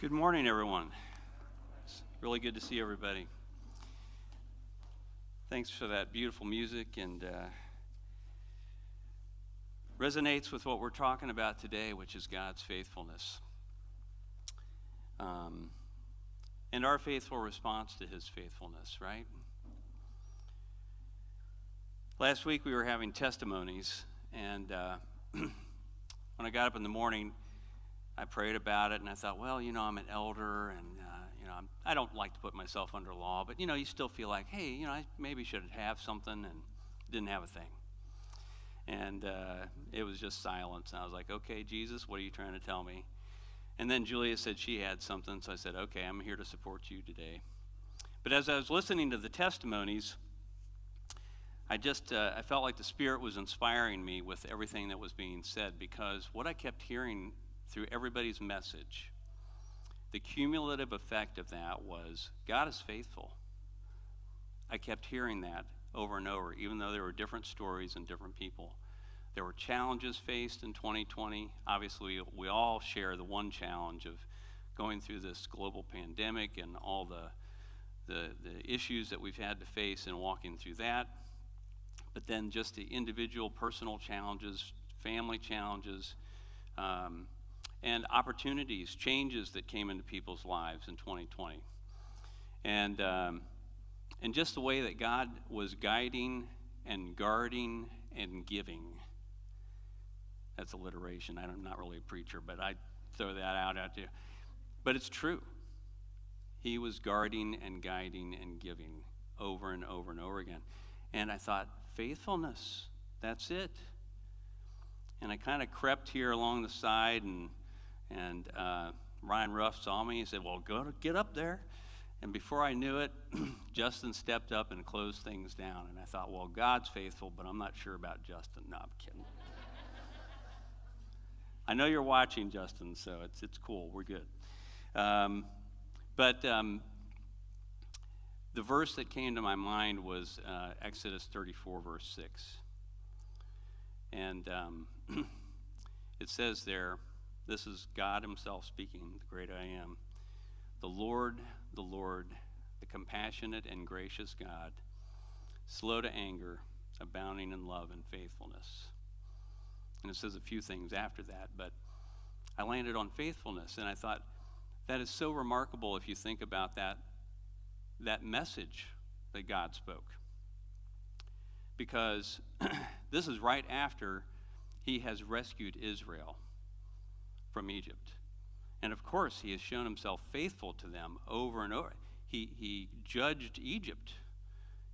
Good morning, everyone. It's really good to see everybody. Thanks for that beautiful music and uh, resonates with what we're talking about today, which is God's faithfulness. Um, and our faithful response to his faithfulness, right? Last week we were having testimonies, and uh, when I got up in the morning, I prayed about it and I thought, well, you know, I'm an elder and, uh, you know, I'm, I do not like to put myself under law, but, you know, you still feel like, hey, you know, I maybe should have something and didn't have a thing. And uh, it was just silence. And I was like, okay, Jesus, what are you trying to tell me? And then Julia said she had something, so I said, okay, I'm here to support you today. But as I was listening to the testimonies, I just uh, I felt like the Spirit was inspiring me with everything that was being said because what I kept hearing through everybody's message, the cumulative effect of that was God is faithful. I kept hearing that over and over, even though there were different stories and different people. There were challenges faced in 2020. Obviously, we all share the one challenge of going through this global pandemic and all the, the, the issues that we've had to face and walking through that. But then just the individual personal challenges, family challenges, um, and opportunities, changes that came into people's lives in 2020. And, um, and just the way that God was guiding and guarding and giving. That's alliteration. I'm not really a preacher, but I throw that out at you. But it's true. He was guarding and guiding and giving over and over and over again. And I thought, faithfulness, that's it. And I kind of crept here along the side and and uh, Ryan Ruff saw me. He said, Well, go to, get up there. And before I knew it, Justin stepped up and closed things down. And I thought, Well, God's faithful, but I'm not sure about Justin. No, I'm kidding. I know you're watching, Justin, so it's, it's cool. We're good. Um, but um, the verse that came to my mind was uh, Exodus 34, verse 6. And um, it says there, this is God Himself speaking, the great I am. The Lord, the Lord, the compassionate and gracious God, slow to anger, abounding in love and faithfulness. And it says a few things after that, but I landed on faithfulness, and I thought that is so remarkable if you think about that, that message that God spoke. Because this is right after he has rescued Israel from Egypt. And of course, he has shown himself faithful to them over and over. He, he judged Egypt,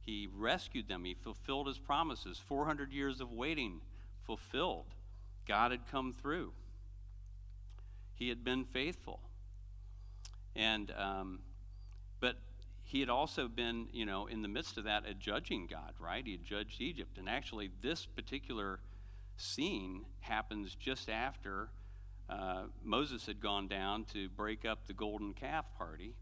he rescued them, he fulfilled his promises. 400 years of waiting fulfilled. God had come through, he had been faithful. And, um, but he had also been, you know, in the midst of that, a judging God, right? He had judged Egypt. And actually, this particular scene happens just after uh, Moses had gone down to break up the golden calf party,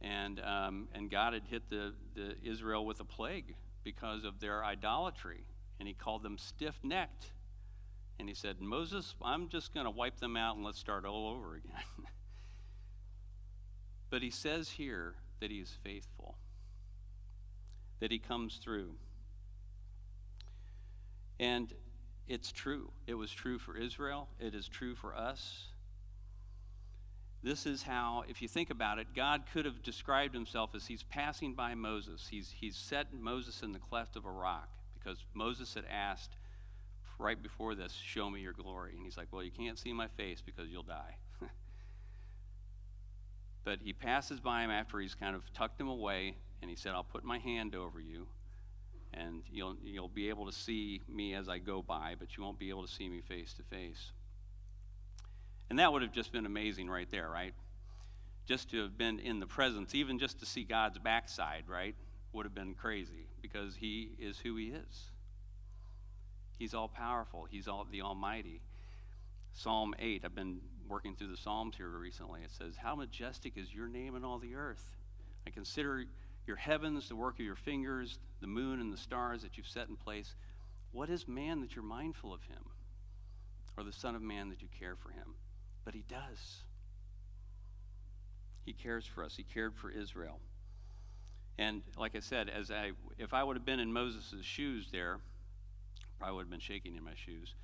and, um, and God had hit the, the Israel with a plague because of their idolatry, and he called them stiff necked. And he said, Moses, I'm just going to wipe them out and let's start all over again. but he says here that he is faithful, that he comes through. And it's true. It was true for Israel, it is true for us. This is how, if you think about it, God could have described himself as he's passing by Moses. He's, he's set Moses in the cleft of a rock because Moses had asked right before this, Show me your glory. And he's like, Well, you can't see my face because you'll die. but he passes by him after he's kind of tucked him away, and he said, I'll put my hand over you and you'll, you'll be able to see me as I go by, but you won't be able to see me face to face. And that would have just been amazing right there, right? Just to have been in the presence, even just to see God's backside, right, would have been crazy because He is who He is. He's all powerful, He's all the Almighty. Psalm 8, I've been working through the Psalms here recently. It says, How majestic is your name in all the earth. I consider your heavens, the work of your fingers, the moon and the stars that you've set in place. What is man that you're mindful of him? Or the Son of Man that you care for him? But he does. He cares for us. He cared for Israel. And like I said, as I, if I would have been in Moses' shoes there, probably would have been shaking in my shoes,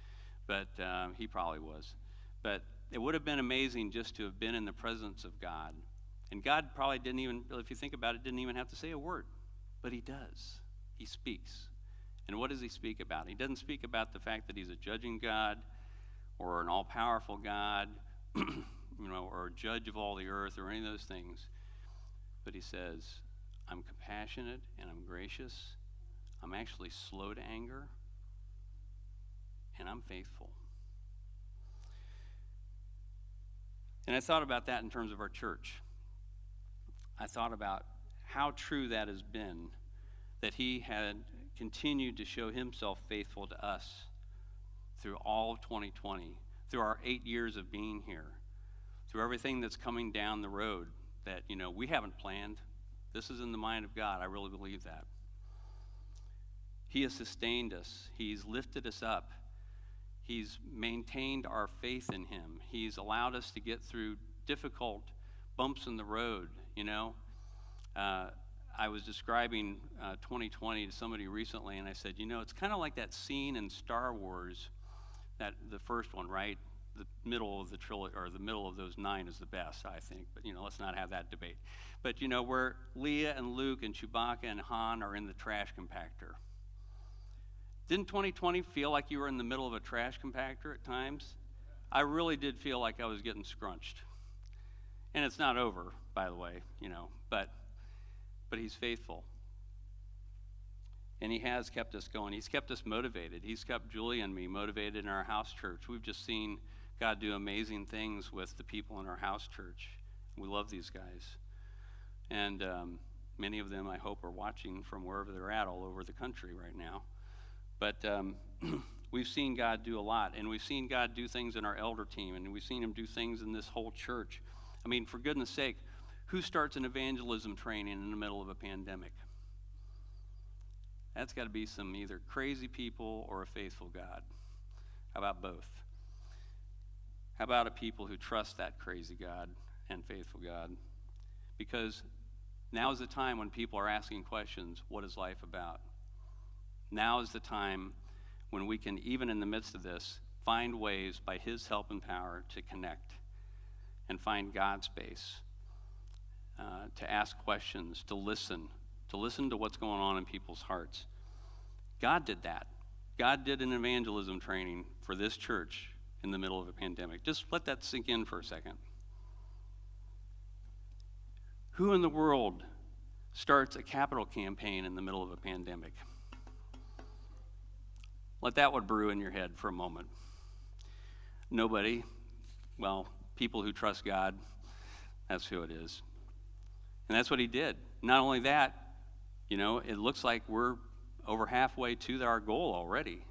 but um, he probably was. But it would have been amazing just to have been in the presence of God. And God probably didn't even, if you think about it, didn't even have to say a word, but He does. He speaks. And what does He speak about? He doesn't speak about the fact that He's a judging God or an all powerful God, you know, or a judge of all the earth or any of those things. But He says, I'm compassionate and I'm gracious. I'm actually slow to anger and I'm faithful. And I thought about that in terms of our church. I thought about how true that has been that he had continued to show himself faithful to us through all of 2020, through our eight years of being here, through everything that's coming down the road that, you know, we haven't planned. This is in the mind of God. I really believe that. He has sustained us, He's lifted us up. He's maintained our faith in Him. He's allowed us to get through difficult bumps in the road, you know. Uh, I was describing uh, 2020 to somebody recently, and I said, you know, it's kind of like that scene in Star Wars, that the first one, right? The middle of the trilogy, or the middle of those nine is the best, I think. But you know, let's not have that debate. But you know, where Leia and Luke and Chewbacca and Han are in the trash compactor. Didn't 2020 feel like you were in the middle of a trash compactor at times? I really did feel like I was getting scrunched. And it's not over, by the way, you know, but but he's faithful. And he has kept us going. He's kept us motivated. He's kept Julie and me motivated in our house church. We've just seen God do amazing things with the people in our house church. We love these guys. And um, many of them, I hope, are watching from wherever they're at all over the country right now. But um, we've seen God do a lot, and we've seen God do things in our elder team, and we've seen Him do things in this whole church. I mean, for goodness sake, who starts an evangelism training in the middle of a pandemic? That's got to be some either crazy people or a faithful God. How about both? How about a people who trust that crazy God and faithful God? Because now is the time when people are asking questions what is life about? Now is the time when we can, even in the midst of this, find ways by His help and power to connect and find God's space, uh, to ask questions, to listen, to listen to what's going on in people's hearts. God did that. God did an evangelism training for this church in the middle of a pandemic. Just let that sink in for a second. Who in the world starts a capital campaign in the middle of a pandemic? Let that one brew in your head for a moment. Nobody, well, people who trust God, that's who it is. And that's what he did. Not only that, you know, it looks like we're over halfway to our goal already.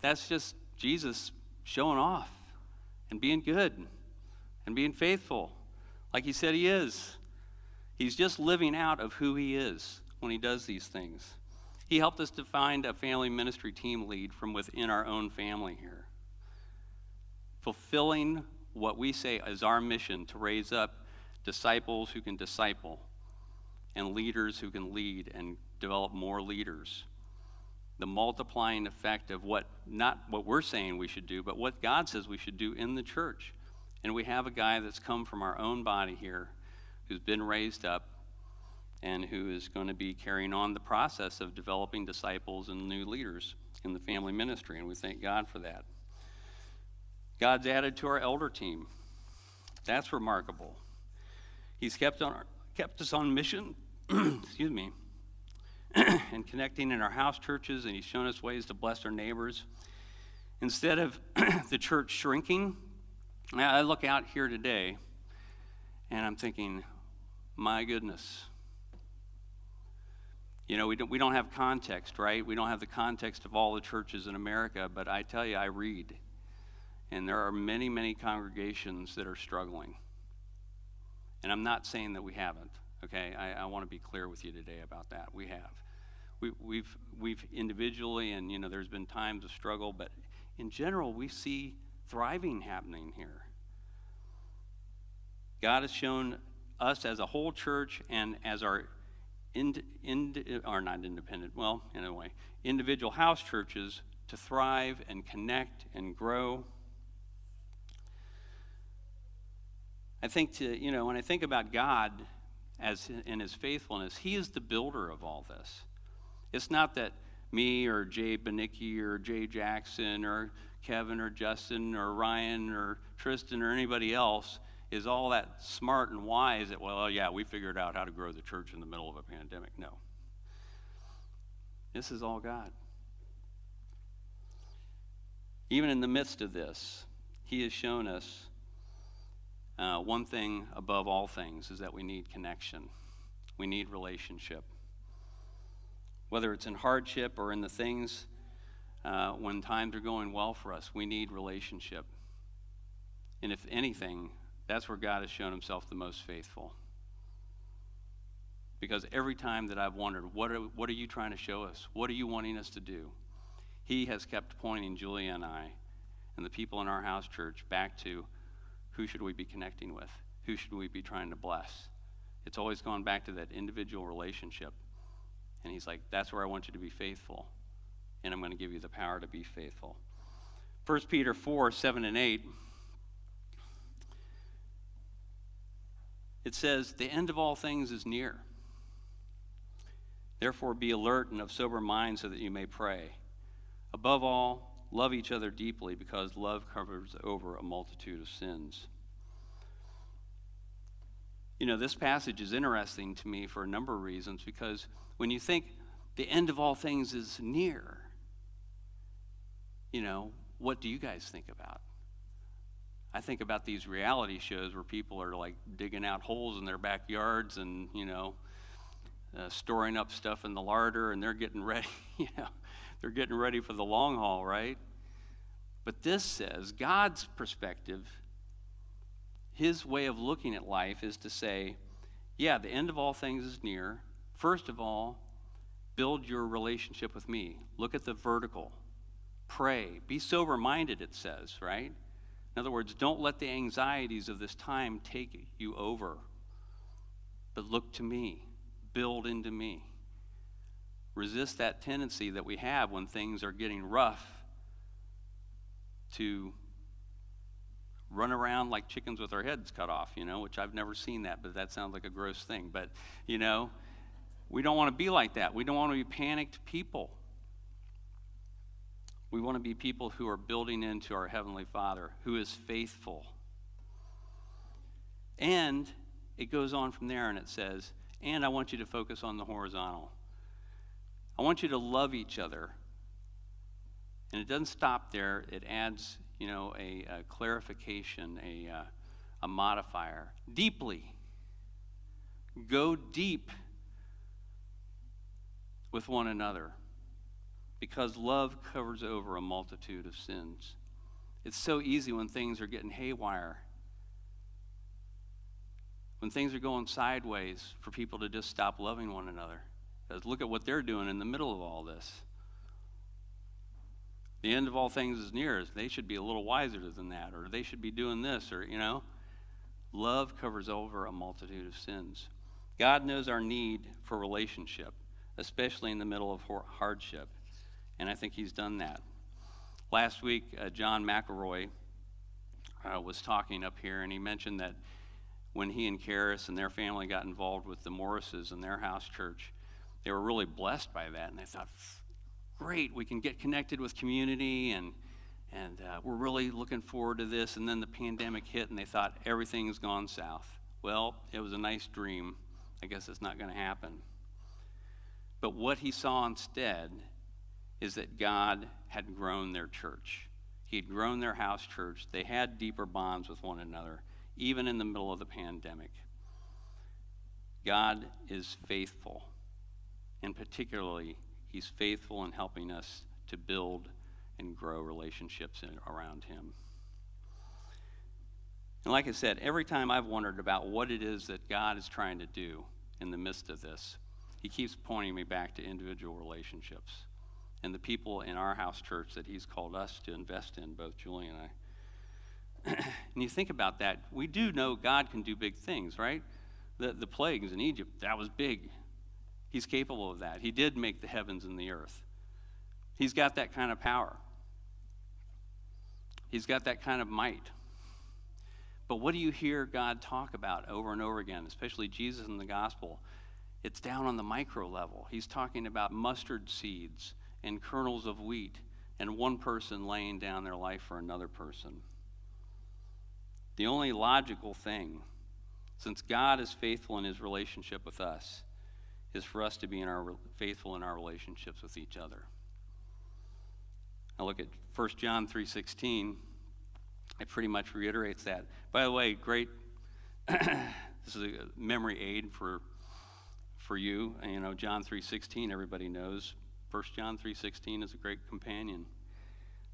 That's just Jesus showing off and being good and being faithful like he said he is. He's just living out of who he is when he does these things. He helped us to find a family ministry team lead from within our own family here, fulfilling what we say is our mission to raise up disciples who can disciple and leaders who can lead and develop more leaders. The multiplying effect of what, not what we're saying we should do, but what God says we should do in the church. And we have a guy that's come from our own body here who's been raised up and who is going to be carrying on the process of developing disciples and new leaders in the family ministry, and we thank God for that. God's added to our elder team. That's remarkable. He's kept, on, kept us on mission, excuse me, and connecting in our house churches, and He's shown us ways to bless our neighbors. Instead of the church shrinking, I look out here today and I'm thinking, my goodness, you know, we don't, we don't have context, right? We don't have the context of all the churches in America, but I tell you, I read. And there are many, many congregations that are struggling. And I'm not saying that we haven't, okay? I, I want to be clear with you today about that. We have. We, we've, we've individually, and, you know, there's been times of struggle, but in general, we see thriving happening here. God has shown us as a whole church and as our ind, ind, are not independent, well, in a way, individual house churches to thrive and connect and grow. I think to, you know, when I think about God as in his faithfulness, he is the builder of all this. It's not that me or Jay Benicki or Jay Jackson or Kevin or Justin or Ryan or Tristan or anybody else is all that smart and wise that, well, yeah, we figured out how to grow the church in the middle of a pandemic. No. This is all God. Even in the midst of this, He has shown us uh, one thing above all things is that we need connection, we need relationship. Whether it's in hardship or in the things uh, when times are going well for us, we need relationship. And if anything, that's where God has shown himself the most faithful. Because every time that I've wondered, what are, what are you trying to show us? What are you wanting us to do? He has kept pointing Julia and I and the people in our house church back to who should we be connecting with? Who should we be trying to bless? It's always gone back to that individual relationship. And he's like, that's where I want you to be faithful. And I'm going to give you the power to be faithful. 1 Peter 4 7 and 8 it says, The end of all things is near. Therefore, be alert and of sober mind so that you may pray. Above all, love each other deeply because love covers over a multitude of sins. You know, this passage is interesting to me for a number of reasons because when you think the end of all things is near, you know, what do you guys think about? I think about these reality shows where people are like digging out holes in their backyards and, you know, uh, storing up stuff in the larder and they're getting ready, you know, they're getting ready for the long haul, right? But this says God's perspective, his way of looking at life is to say, yeah, the end of all things is near. First of all, build your relationship with me. Look at the vertical. Pray. Be sober minded, it says, right? In other words, don't let the anxieties of this time take you over, but look to me, build into me. Resist that tendency that we have when things are getting rough to run around like chickens with our heads cut off, you know, which I've never seen that, but that sounds like a gross thing. But, you know, we don't want to be like that. We don't want to be panicked people. We want to be people who are building into our Heavenly Father, who is faithful. And it goes on from there and it says, and I want you to focus on the horizontal. I want you to love each other. And it doesn't stop there, it adds, you know, a, a clarification, a, uh, a modifier. Deeply. Go deep with one another because love covers over a multitude of sins. It's so easy when things are getting haywire, when things are going sideways, for people to just stop loving one another. Because look at what they're doing in the middle of all this. The end of all things is near. They should be a little wiser than that, or they should be doing this, or, you know. Love covers over a multitude of sins. God knows our need for relationship, especially in the middle of hardship and I think he's done that. Last week, uh, John McElroy uh, was talking up here, and he mentioned that when he and Karis and their family got involved with the Morrises and their house church, they were really blessed by that, and they thought, great, we can get connected with community, and and uh, we're really looking forward to this. And then the pandemic hit, and they thought everything's gone south. Well, it was a nice dream. I guess it's not going to happen. But what he saw instead is that God had grown their church. He had grown their house church. They had deeper bonds with one another, even in the middle of the pandemic. God is faithful, and particularly, He's faithful in helping us to build and grow relationships around Him. And like I said, every time I've wondered about what it is that God is trying to do in the midst of this, He keeps pointing me back to individual relationships and the people in our house church that he's called us to invest in, both Julie and I. and you think about that, we do know God can do big things, right? The, the plagues in Egypt, that was big. He's capable of that. He did make the heavens and the earth. He's got that kind of power. He's got that kind of might. But what do you hear God talk about over and over again, especially Jesus in the gospel? It's down on the micro level. He's talking about mustard seeds and kernels of wheat and one person laying down their life for another person. The only logical thing, since God is faithful in his relationship with us, is for us to be in our, faithful in our relationships with each other. Now look at 1 John 3:16. It pretty much reiterates that. By the way, great this is a memory aid for for you. You know, John 3:16 everybody knows. 1 John 3:16 is a great companion.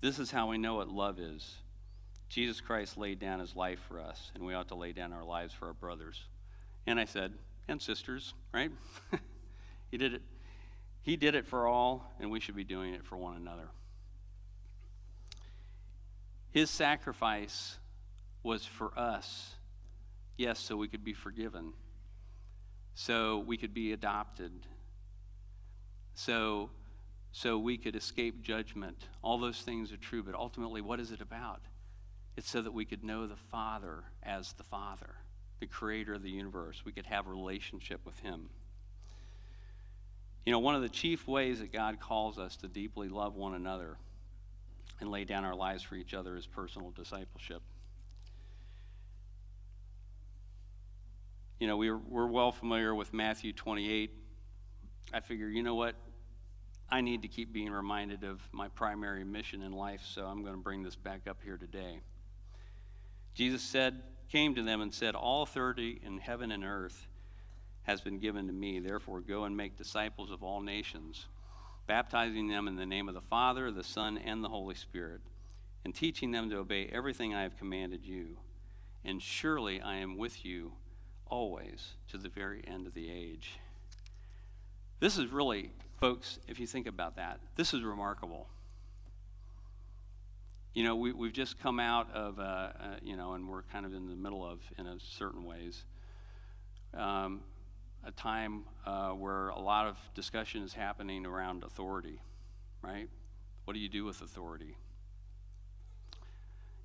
This is how we know what love is. Jesus Christ laid down his life for us, and we ought to lay down our lives for our brothers. And I said, and sisters, right? he did it. He did it for all, and we should be doing it for one another. His sacrifice was for us, yes, so we could be forgiven, so we could be adopted, so so we could escape judgment. All those things are true, but ultimately, what is it about? It's so that we could know the Father as the Father, the creator of the universe. We could have a relationship with Him. You know, one of the chief ways that God calls us to deeply love one another and lay down our lives for each other is personal discipleship. You know, we're, we're well familiar with Matthew 28. I figure, you know what? I need to keep being reminded of my primary mission in life, so I'm going to bring this back up here today. Jesus said, came to them and said, All authority in heaven and earth has been given to me. Therefore, go and make disciples of all nations, baptizing them in the name of the Father, the Son, and the Holy Spirit, and teaching them to obey everything I have commanded you. And surely I am with you always to the very end of the age. This is really Folks, if you think about that, this is remarkable. You know, we, we've just come out of, uh, uh, you know, and we're kind of in the middle of, in a certain ways, um, a time uh, where a lot of discussion is happening around authority, right? What do you do with authority?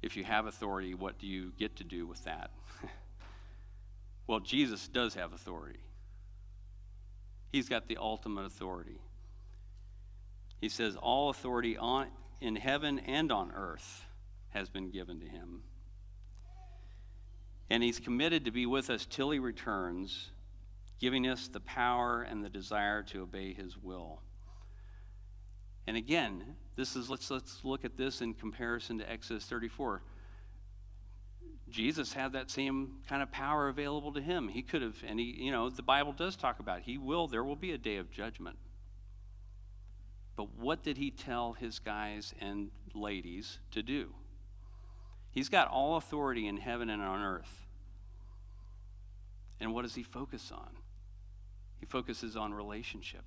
If you have authority, what do you get to do with that? well, Jesus does have authority. He's got the ultimate authority. He says, All authority on, in heaven and on earth has been given to him. And he's committed to be with us till he returns, giving us the power and the desire to obey his will. And again, this is let's let's look at this in comparison to Exodus 34. Jesus had that same kind of power available to him. He could have, and he, you know, the Bible does talk about it. he will, there will be a day of judgment. But what did he tell his guys and ladies to do? He's got all authority in heaven and on earth. And what does he focus on? He focuses on relationship.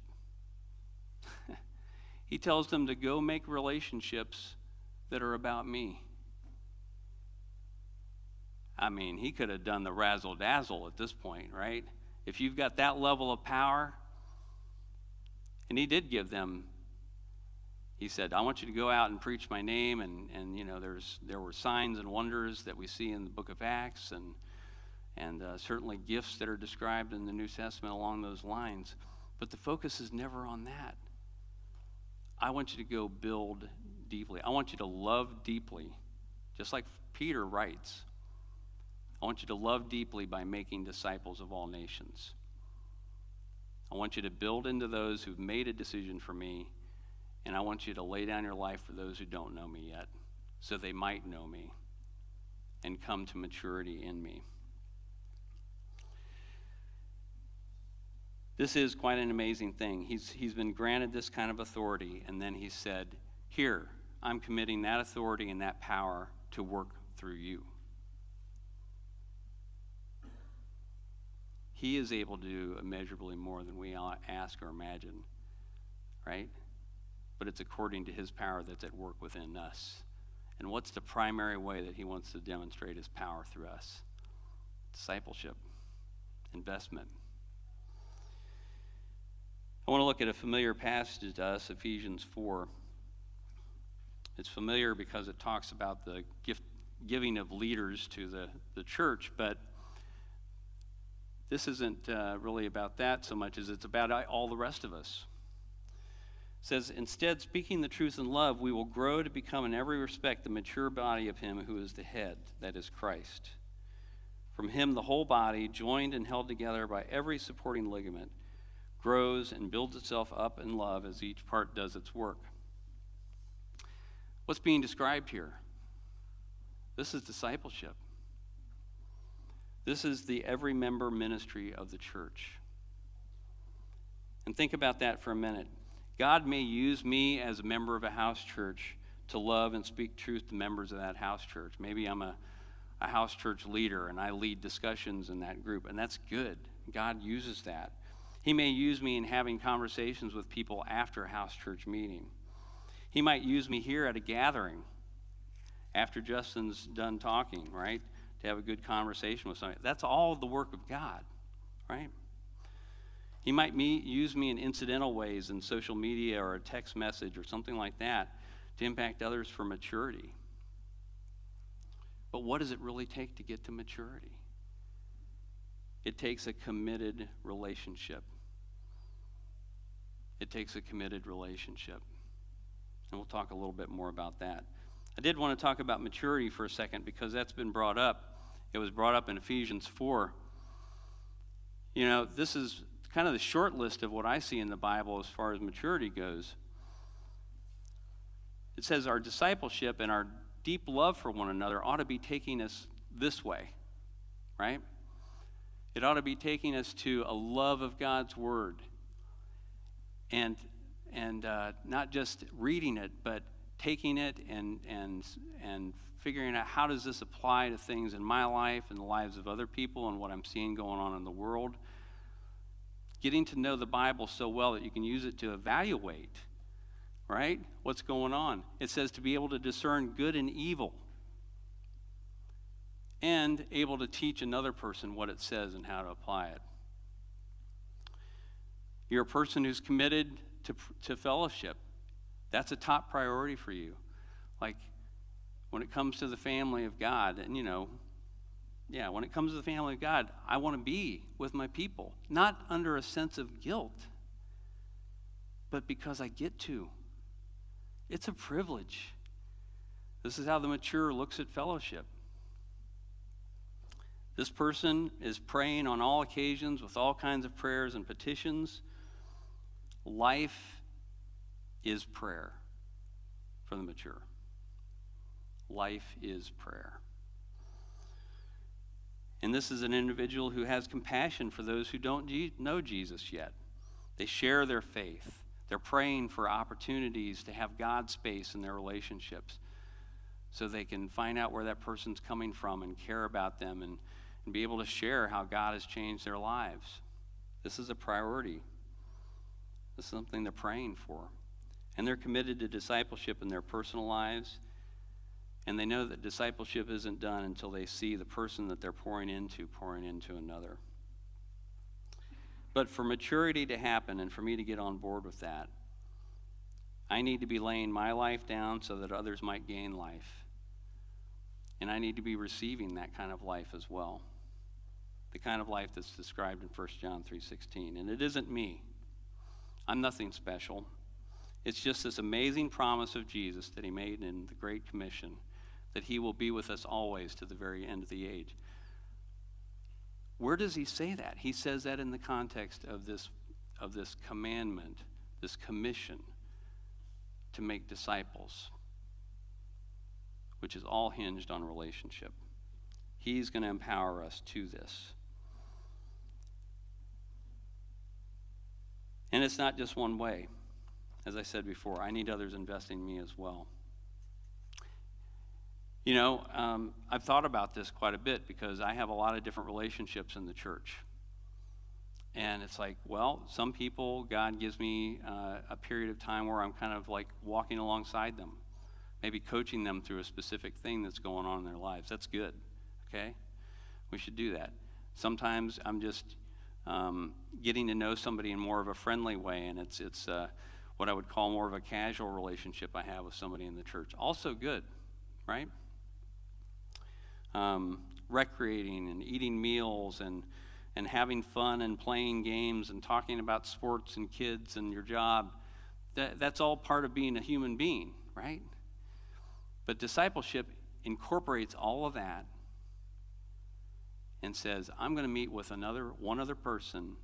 he tells them to go make relationships that are about me. I mean, he could have done the razzle dazzle at this point, right? If you've got that level of power, and he did give them, he said, I want you to go out and preach my name. And, and you know, there's, there were signs and wonders that we see in the book of Acts, and, and uh, certainly gifts that are described in the New Testament along those lines. But the focus is never on that. I want you to go build deeply. I want you to love deeply, just like Peter writes. I want you to love deeply by making disciples of all nations. I want you to build into those who've made a decision for me, and I want you to lay down your life for those who don't know me yet, so they might know me and come to maturity in me. This is quite an amazing thing. He's, he's been granted this kind of authority, and then he said, Here, I'm committing that authority and that power to work through you. He is able to do immeasurably more than we ask or imagine, right? But it's according to His power that's at work within us. And what's the primary way that he wants to demonstrate his power through us? Discipleship, investment. I want to look at a familiar passage to us, Ephesians 4. It's familiar because it talks about the gift, giving of leaders to the, the church, but this isn't uh, really about that so much as it's about all the rest of us. Says, Instead, speaking the truth in love, we will grow to become in every respect the mature body of Him who is the head, that is Christ. From Him, the whole body, joined and held together by every supporting ligament, grows and builds itself up in love as each part does its work. What's being described here? This is discipleship. This is the every member ministry of the church. And think about that for a minute. God may use me as a member of a house church to love and speak truth to members of that house church. Maybe I'm a, a house church leader and I lead discussions in that group, and that's good. God uses that. He may use me in having conversations with people after a house church meeting. He might use me here at a gathering after Justin's done talking, right? to have a good conversation with somebody. That's all the work of God, right? He might me, use me in incidental ways in social media or a text message or something like that to impact others for maturity. But what does it really take to get to maturity? It takes a committed relationship. It takes a committed relationship. And we'll talk a little bit more about that. I did want to talk about maturity for a second because that's been brought up. It was brought up in Ephesians 4. You know, this is kind of the short list of what I see in the Bible as far as maturity goes. It says our discipleship and our deep love for one another ought to be taking us this way, right? It ought to be taking us to a love of God's Word. And, and uh, not just reading it, but taking it and, and, and figuring out how does this apply to things in my life and the lives of other people and what I'm seeing going on in the world. Getting to know the Bible so well that you can use it to evaluate, right? What's going on. It says to be able to discern good and evil and able to teach another person what it says and how to apply it. You're a person who's committed to, to fellowship. That's a top priority for you. Like, when it comes to the family of God, and you know, yeah, when it comes to the family of God, I want to be with my people, not under a sense of guilt, but because I get to. It's a privilege. This is how the mature looks at fellowship. This person is praying on all occasions with all kinds of prayers and petitions. Life is prayer for the mature. Life is prayer. And this is an individual who has compassion for those who don't know Jesus yet. They share their faith. They're praying for opportunities to have God space in their relationships so they can find out where that person's coming from and care about them and, and be able to share how God has changed their lives. This is a priority. This is something they're praying for. And they're committed to discipleship in their personal lives and they know that discipleship isn't done until they see the person that they're pouring into pouring into another. But for maturity to happen and for me to get on board with that, I need to be laying my life down so that others might gain life. And I need to be receiving that kind of life as well. The kind of life that's described in 1 John 3:16. And it isn't me. I'm nothing special. It's just this amazing promise of Jesus that he made in the Great Commission that he will be with us always to the very end of the age. Where does he say that? He says that in the context of this, of this commandment, this commission to make disciples, which is all hinged on relationship. He's going to empower us to this. And it's not just one way. As I said before, I need others investing in me as well. You know, um, I've thought about this quite a bit because I have a lot of different relationships in the church. And it's like, well, some people, God gives me uh, a period of time where I'm kind of like walking alongside them, maybe coaching them through a specific thing that's going on in their lives. That's good, okay? We should do that. Sometimes I'm just um, getting to know somebody in more of a friendly way, and it's, it's uh, what I would call more of a casual relationship I have with somebody in the church. Also good, right? Um, recreating and eating meals and, and having fun and playing games and talking about sports and kids and your job. That, that's all part of being a human being, right? But discipleship incorporates all of that and says, I'm going to meet with another one other person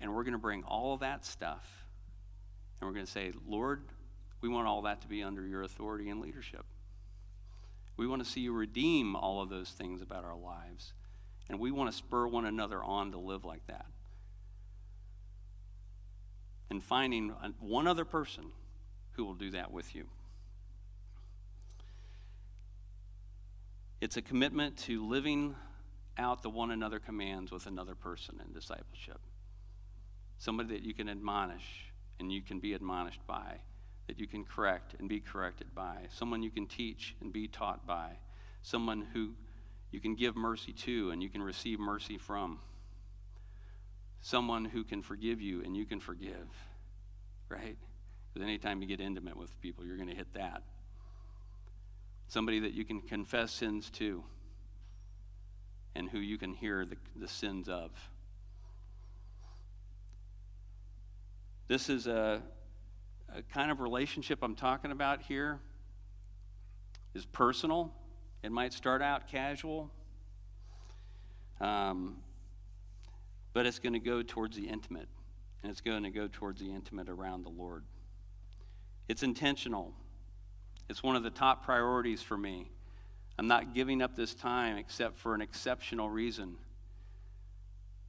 and we're going to bring all of that stuff and we're going to say, Lord, we want all that to be under your authority and leadership. We want to see you redeem all of those things about our lives. And we want to spur one another on to live like that. And finding uh, one other person who will do that with you. It's a commitment to living out the one another commands with another person in discipleship. Somebody that you can admonish and you can be admonished by, that you can correct and be corrected by, someone you can teach and be taught by, someone who you can give mercy to and you can receive mercy from, someone who can forgive you and you can forgive, right? Because anytime you get intimate with people, you're going to hit that. Somebody that you can confess sins to and who you can hear the, the sins of. This is a, a kind of relationship I'm talking about here is personal. It might start out casual, um, but it's going to go towards the intimate, and it's going to go towards the intimate around the Lord. It's intentional. It's one of the top priorities for me. I'm not giving up this time except for an exceptional reason.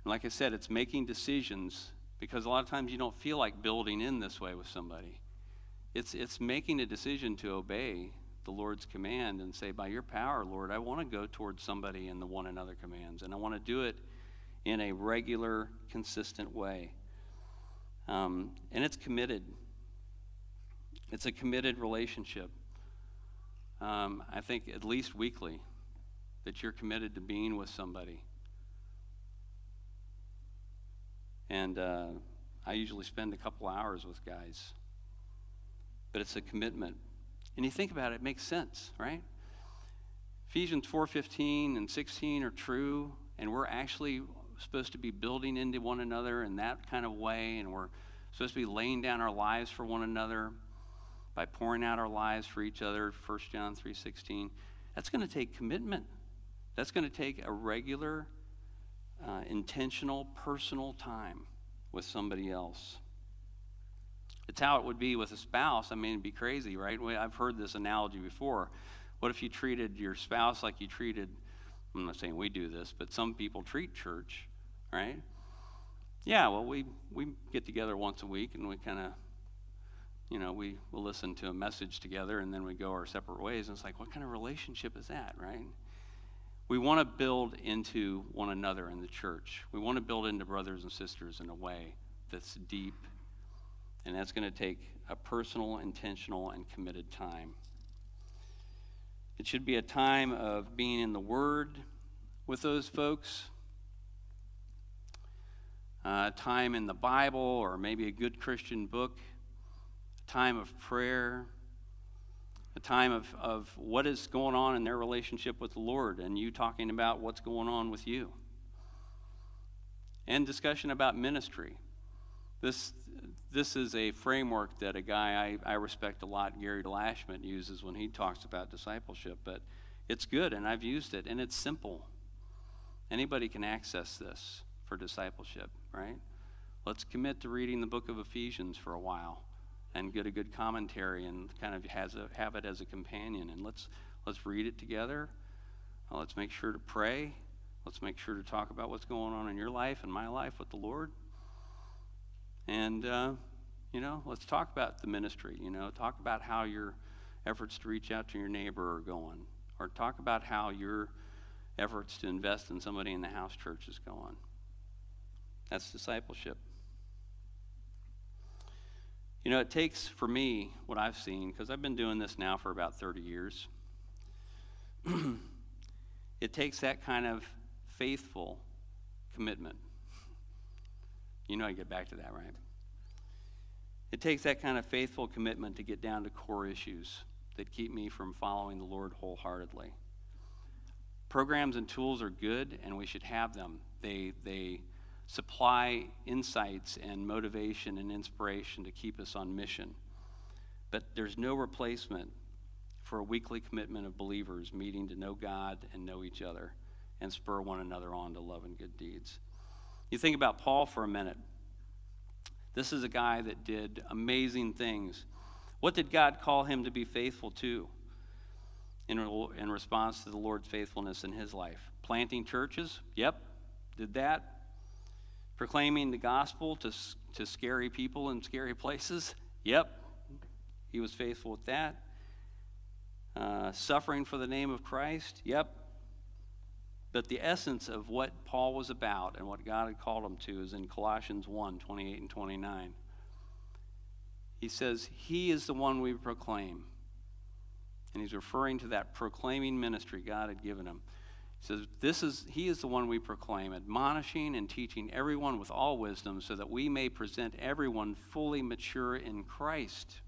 Like I said, it's making decisions because a lot of times you don't feel like building in this way with somebody. It's, it's making a decision to obey the Lord's command and say, By your power, Lord, I want to go towards somebody in the one another commands, and I want to do it in a regular, consistent way. Um, and it's committed, it's a committed relationship um, I think at least weekly, that you're committed to being with somebody. And uh, I usually spend a couple hours with guys, but it's a commitment. And you think about it, it makes sense, right? Ephesians 4:15 and 16 are true, and we're actually supposed to be building into one another in that kind of way, and we're supposed to be laying down our lives for one another by pouring out our lives for each other 1 john 3.16 that's going to take commitment that's going to take a regular uh, intentional personal time with somebody else. It's how it would be with a spouse. I mean it'd be crazy right? I've heard this analogy before. What if you treated your spouse like you treated i'm not saying we do this but some people treat church right? Yeah well we we get together once a week and we kind of you know, we will listen to a message together and then we go our separate ways. And it's like, what kind of relationship is that, right? We want to build into one another in the church. We want to build into brothers and sisters in a way that's deep. And that's going to take a personal, intentional, and committed time. It should be a time of being in the Word with those folks, uh, time in the Bible, or maybe a good Christian book time of prayer, time of, of what is going on in their relationship with the Lord, and you talking about what's going on with you. And discussion about ministry. This, this is a framework that a guy I, I respect a lot, Gary Lashman, uses when he talks about discipleship, but it's good, and I've used it, and it's simple. Anybody can access this for discipleship, right? Let's commit to reading the book of Ephesians for a while and get a good commentary and kind of has a, have it as a companion. And let's, let's read it together. Uh, let's make sure to pray. Let's make sure to talk about what's going on in your life and my life with the Lord. And, uh, you know, let's talk about the ministry. You know, talk about how your efforts to reach out to your neighbor are going, or talk about how your efforts to invest in somebody in the house church is going. That's discipleship. You know, it takes for me what I've seen, because I've been doing this now for about 30 years. it takes that kind of faithful commitment. You know, I get back to that, right? It takes that kind of faithful commitment to get down to core issues that keep me from following the Lord wholeheartedly. Programs and tools are good, and we should have them. They, they supply insights and motivation and inspiration to keep us on mission. But there's no replacement for a weekly commitment of believers meeting to know God and know each other and spur one another on to love and good deeds. You think about Paul for a minute. This is a guy that did amazing things. What did God call him to be faithful to in, in response to the Lord's faithfulness in his life? Planting churches? Yep, did that. Proclaiming the gospel to, to scary people in scary places? Yep, he was faithful with that. Uh, suffering for the name of Christ? Yep. But the essence of what Paul was about and what God had called him to is in Colossians 1 28 and 29. He says, He is the one we proclaim. And he's referring to that proclaiming ministry God had given him. Says, This is He is the one we proclaim, admonishing and teaching everyone with all wisdom, so that we may present everyone fully mature in Christ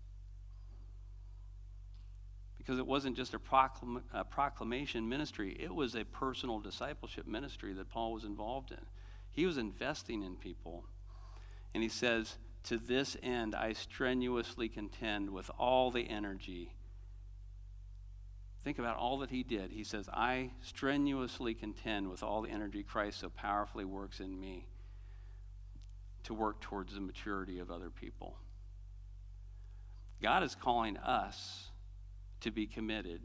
because it wasn't just a, proclam- a, proclamation ministry, it was a personal discipleship ministry that Paul was involved in. He was investing in people. And he says, To this end, I strenuously contend with all the energy. Think about all that he did. He says, I strenuously contend with all the energy Christ so powerfully works in me to work towards the maturity of other people. God is calling us to be committed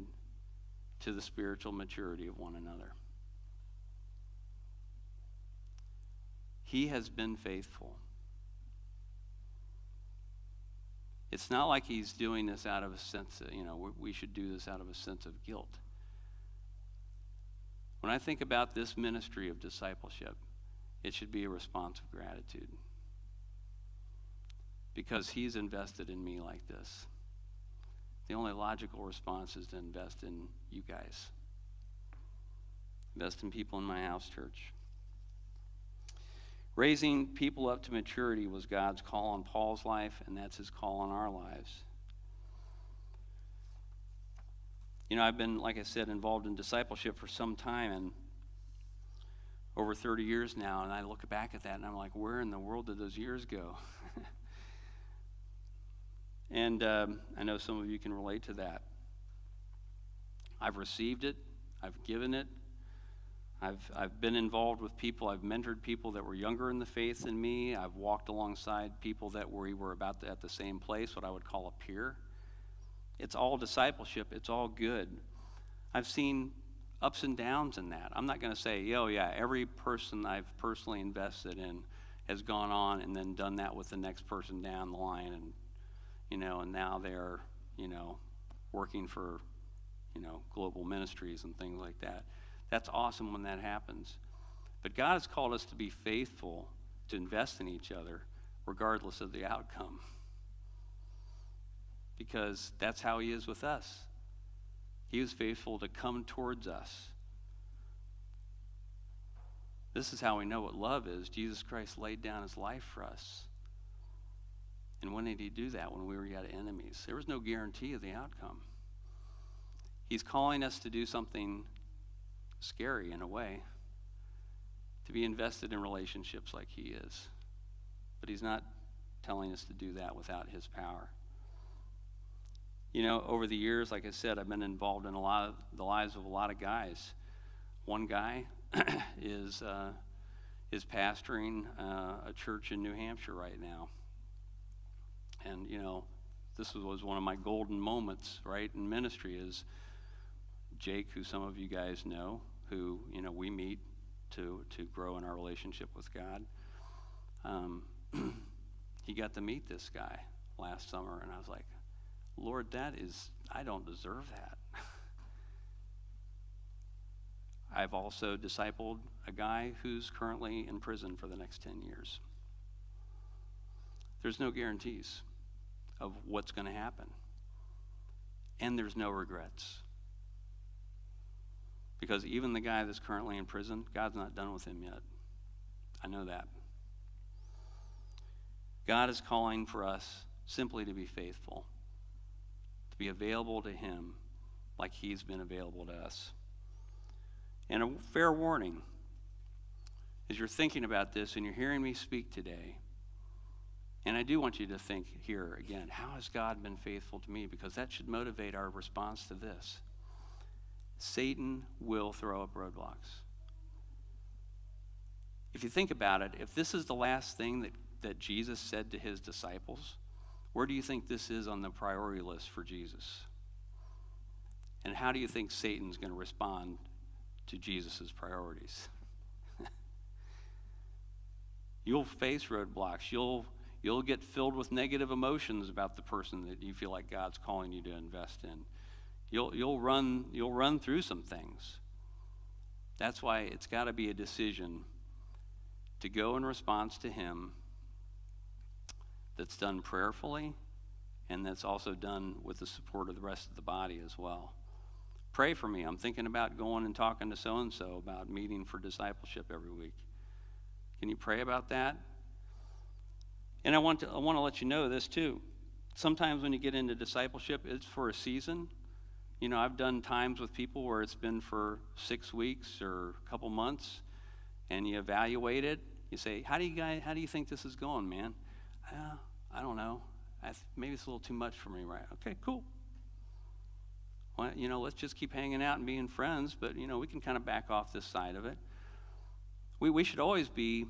to the spiritual maturity of one another. He has been faithful. It's not like he's doing this out of a sense of, you know, we should do this out of a sense of guilt. When I think about this ministry of discipleship, it should be a response of gratitude because he's invested in me like this the only logical response is to invest in you guys. Invest in people in my house church. Raising people up to maturity was God's call on Paul's life, and that's his call on our lives. You know, I've been, like I said, involved in discipleship for some time, and over 30 years now, and I look back at that and I'm like, where in the world did those years go? And um, I know some of you can relate to that. I've received it, I've given it. I've, I've been involved with people, I've mentored people that were younger in the faith than me. I've walked alongside people that we were about at the same place, what I would call a peer. It's all discipleship, it's all good. I've seen ups and downs in that. I'm not going to say, oh, yeah, every person I've personally invested in has gone on and then done that with the next person down the line and you know, and now they're, you know, working for, you know, global ministries and things like that. That's awesome when that happens. But God has called us to be faithful, to invest in each other, regardless of the outcome. Because that's how He is with us. He was faithful to come towards us. This is how we know what love is. Jesus Christ laid down his life for us. And when did he do that? When we were yet enemies. There was no guarantee of the outcome. He's calling us to do something scary in a way, to be invested in relationships like he is. But he's not telling us to do that without his power. You know, over the years, like I said, I've been involved in a lot of the lives of a lot of guys. One guy is uh, is pastoring uh, a church in New Hampshire right now and, you know, this was one of my golden moments, right, in ministry is Jake, who some of you guys know, who, you know, we meet to, to grow in our relationship with God. Um, he got to meet this guy last summer, and I was like, Lord, that is, I don't deserve that. I've also discipled a guy who's currently in prison for the next 10 years. There's no guarantees. of what's going to happen. And there's no regrets. Because even the guy that's currently in prison, God's not done with him yet. I know that. God is calling for us simply to be faithful, to be available to Him like He's been available to us. And a fair warning as you're thinking about this and you're hearing me speak today, and I do want you to think here again how has God been faithful to me? Because that should motivate our response to this. Satan will throw up roadblocks. If you think about it, if this is the last thing that, that Jesus said to his disciples, where do you think this is on the priority list for Jesus? And how do you think Satan's going to respond to Jesus' priorities? You'll face roadblocks. You'll, you'll get filled with negative emotions about the person that you feel like God's calling you to invest in. You'll, you'll, run, you'll run through some things. That's why it's got to be a decision to go in response to Him that's done prayerfully and that's also done with the support of the rest of the body as well. Pray for me. I'm thinking about going and talking to so and so about meeting for discipleship every week. Can you pray about that? And I want to, I want to let you know this too. Sometimes when you get into discipleship, it's for a season. You know, I've done times with people where it's been for six weeks or a couple months, and you evaluate it. You say, "How do you guys? How do you think this is going, man?" Uh, I don't know. I th- maybe it's a little too much for me, right? Okay, cool. Well, you know, let's just keep hanging out and being friends, but you know, we can kind of back off this side of it. We, we should always be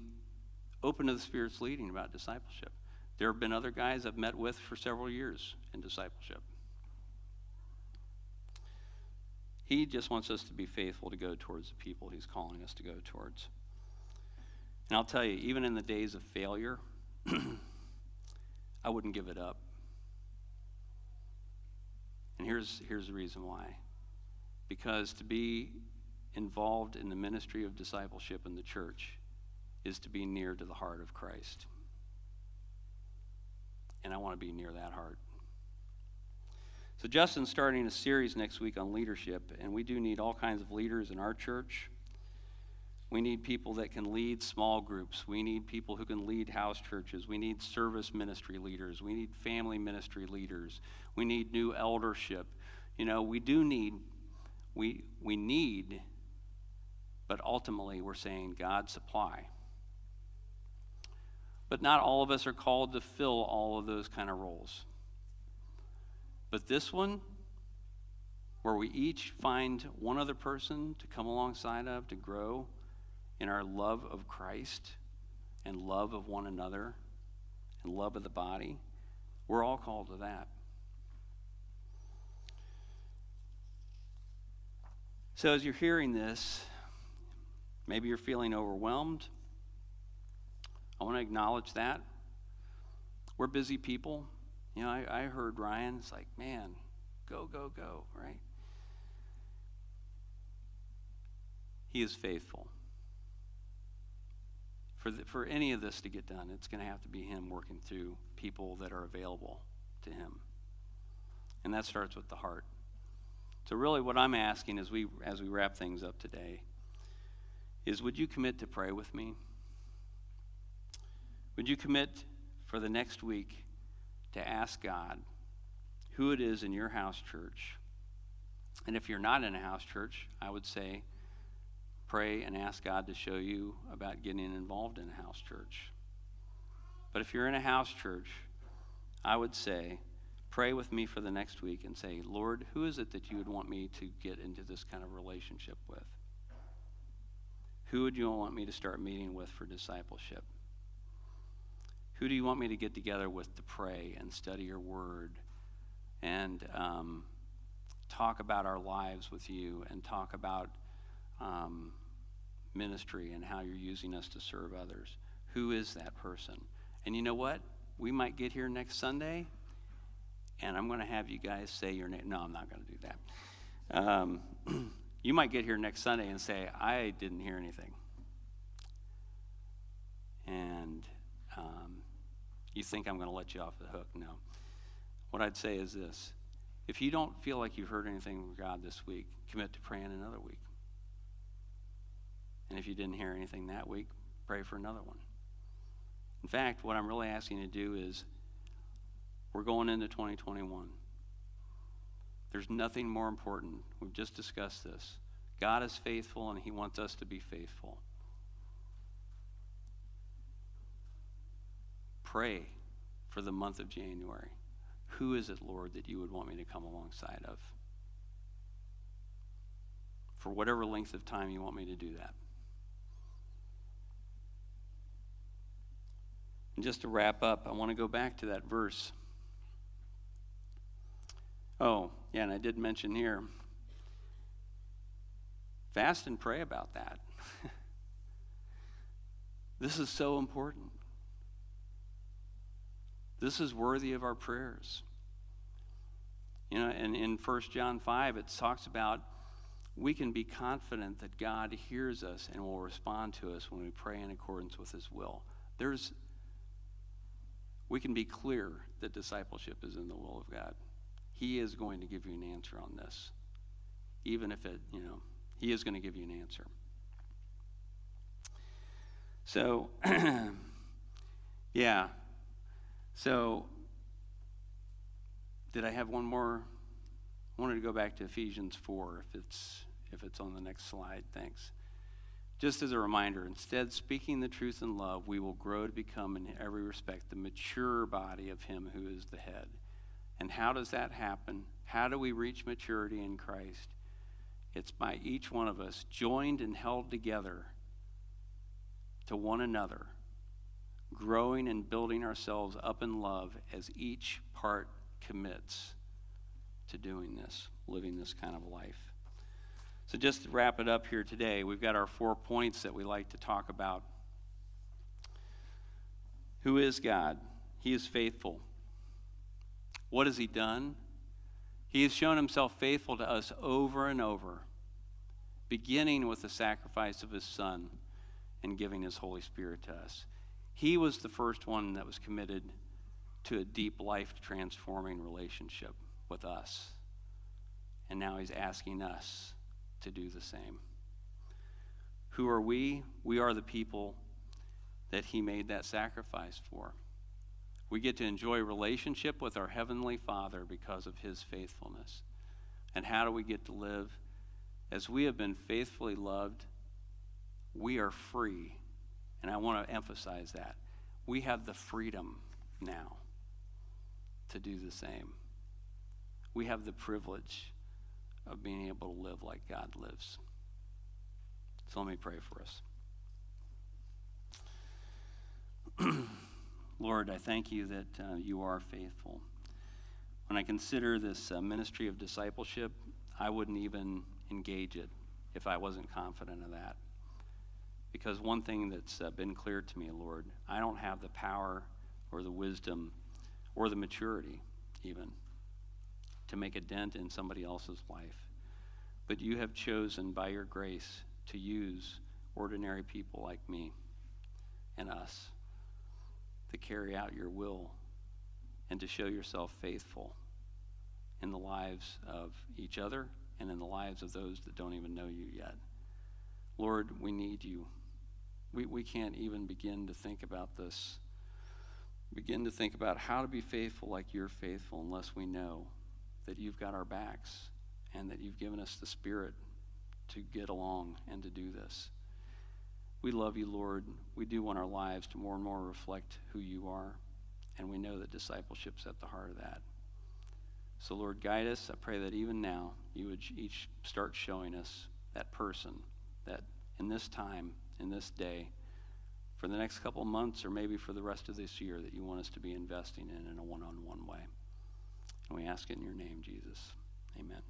open to the Spirit's leading about discipleship. There have been other guys I've met with for several years in discipleship. He just wants us to be faithful to go towards the people He's calling us to go towards. And I'll tell you, even in the days of failure, I wouldn't give it up. And here's, here's the reason why. Because to be involved in the ministry of discipleship in the church is to be near to the heart of Christ. And I want to be near that heart. So, Justin's starting a series next week on leadership, and we do need all kinds of leaders in our church. We need people that can lead small groups. We need people who can lead house churches. We need service ministry leaders. We need family ministry leaders. We need new eldership. You know, we do need, we, we need but ultimately we're saying God supply. But not all of us are called to fill all of those kind of roles. But this one, where we each find one other person to come alongside of to grow in our love of Christ and love of one another and love of the body, we're all called to that. So, as you're hearing this, Maybe you're feeling overwhelmed. I want to acknowledge that. We're busy people. You know, I, I heard Ryan, it's like, man, go, go, go, right? He is faithful. For, the, for any of this to get done, it's going to have to be Him working through people that are available to Him. And that starts with the heart. So, really, what I'm asking as we, as we wrap things up today is would you commit to pray with me? Would you commit for the next week to ask God who it is in your house church? And if you're not in a house church, I would say pray and ask God to show you about getting involved in a house church. But if you're in a house church, I would say pray with me for the next week and say, Lord, who is it that you would want me to get into this kind of relationship with? Who would you want me to start meeting with for discipleship? Who do you want me to get together with to pray and study your word and um, talk about our lives with you and talk about um, ministry and how you're using us to serve others? Who is that person? And you know what? We might get here next Sunday, and I'm going to have you guys say your name. No, I'm not going to do that. Um, You might get here next Sunday and say, I didn't hear anything. And um, you think I'm going to let you off the hook. No. what I'd say is this if you don't feel like you've heard anything from God this week, commit to praying another week. And if you didn't hear anything that week, pray for another one. In fact, what I'm really asking you to do is we're going into 2021. There's nothing more important. We've just discussed this. God is faithful and He wants us to be faithful. Pray for the month of January. Who is it, Lord, that you would want me to come alongside of? For whatever length of time you want me to do that. And just to wrap up, I want to go back to that verse. Oh, yeah, and I did mention here fast and pray about that. this is so important. This is worthy of our prayers. You know, and in 1 John 5, it talks about we can be confident that God hears us and will respond to us when we pray in accordance with his will. There's we can be clear that discipleship is in the will of God. He is going to give you an answer on this. Even if it, you know, He is going to give you an answer. So, yeah. So, did I have one more? I wanted to go back to Ephesians 4 if it's if it's on the next slide. Thanks. Just as a reminder, instead, speaking the truth in love, we will grow to become, in every respect, the mature body of Him who is the head. And how does that happen? How do we reach maturity in Christ? It's by each one of us joined and held together to one another, growing and building ourselves up in love as each part commits to doing this, living this kind of life. So, just to wrap it up here today, we've got our four points that we like to talk about. Who is God? He is faithful. What has He done? He has shown Himself faithful to us over and over, beginning with the sacrifice of His Son and giving His Holy Spirit to us. He was the first one that was committed to a deep life transforming relationship with us. And now He's asking us to do the same. Who are we? We are the people that he made that sacrifice for. We get to enjoy relationship with our heavenly Father because of his faithfulness. And how do we get to live? As we have been faithfully loved, we are free. And I want to emphasize that. We have the freedom now to do the same. We have the privilege of being able to live like God lives. So let me pray for us. Lord, I thank you that uh, you are faithful. When I consider this uh, ministry of discipleship, I wouldn't even engage it if I wasn't confident of that. Because one thing that's uh, been clear to me, Lord, I don't have the power or the wisdom or the maturity, even to make a dent in somebody else's life. But you have chosen by your grace to use ordinary people like me and us to carry out your will and to show yourself faithful in the lives of each other and in the lives of those that don't even know you yet. Lord, we need you. We, we can't even begin to think about this. Begin to think about how to be faithful like you're faithful unless we know that you've got our backs and that you've given us the Spirit to get along and to do this. We love you, Lord. We do want our lives to more and more reflect who you are, and we know that discipleship's at the heart of that. So, Lord, guide us. I pray that even now you would each start showing us that person that in this time, in this day, for the next couple months or maybe for the rest of this year that you want us to be investing in in a one on one way. And we ask it in your name, Jesus. Amen.